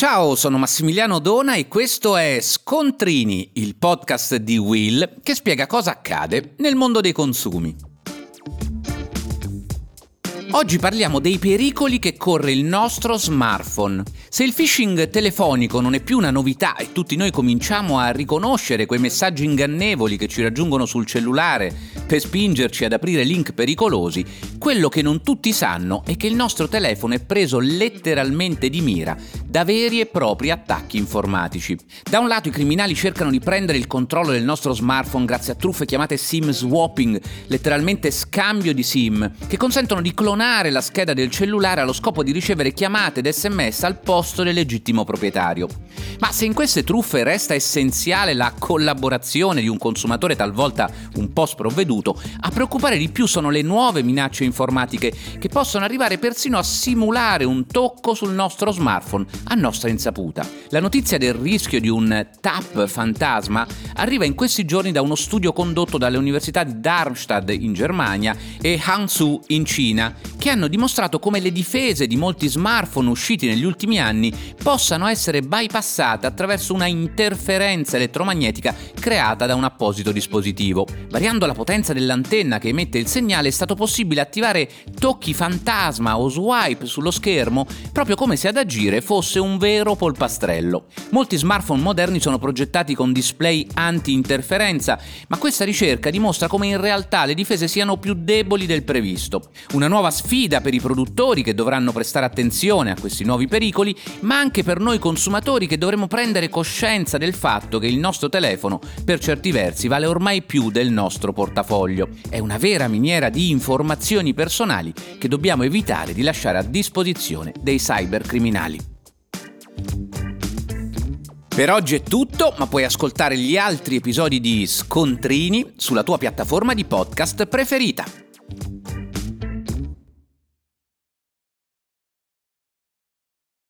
Ciao, sono Massimiliano Dona e questo è Scontrini, il podcast di Will che spiega cosa accade nel mondo dei consumi. Oggi parliamo dei pericoli che corre il nostro smartphone. Se il phishing telefonico non è più una novità e tutti noi cominciamo a riconoscere quei messaggi ingannevoli che ci raggiungono sul cellulare per spingerci ad aprire link pericolosi, quello che non tutti sanno è che il nostro telefono è preso letteralmente di mira da veri e propri attacchi informatici. Da un lato i criminali cercano di prendere il controllo del nostro smartphone grazie a truffe chiamate SIM swapping, letteralmente scambio di SIM, che consentono di clonare la scheda del cellulare allo scopo di ricevere chiamate ed sms al posto del legittimo proprietario. Ma se in queste truffe resta essenziale la collaborazione di un consumatore talvolta un po' sprovveduto, a preoccupare di più sono le nuove minacce informatiche che possono arrivare persino a simulare un tocco sul nostro smartphone a nostra insaputa. La notizia del rischio di un tap fantasma arriva in questi giorni da uno studio condotto dalle università di Darmstadt in Germania e Hangzhou in Cina, che hanno dimostrato come le difese di molti smartphone usciti negli ultimi anni possano essere bypassate attraverso una interferenza elettromagnetica creata da un apposito dispositivo. Variando la potenza dell'antenna che emette il segnale è stato possibile attivare tocchi fantasma o swipe sullo schermo proprio come se ad agire fosse un vero polpastrello. Molti smartphone moderni sono progettati con display anti-interferenza, ma questa ricerca dimostra come in realtà le difese siano più deboli del previsto. Una nuova sfida per i produttori che dovranno prestare attenzione a questi nuovi pericoli, ma anche per noi consumatori che dovremo prendere coscienza del fatto che il nostro telefono, per certi versi, vale ormai più del nostro portafoglio. È una vera miniera di informazioni personali che dobbiamo evitare di lasciare a disposizione dei cybercriminali. Per oggi è tutto, ma puoi ascoltare gli altri episodi di Scontrini sulla tua piattaforma di podcast preferita.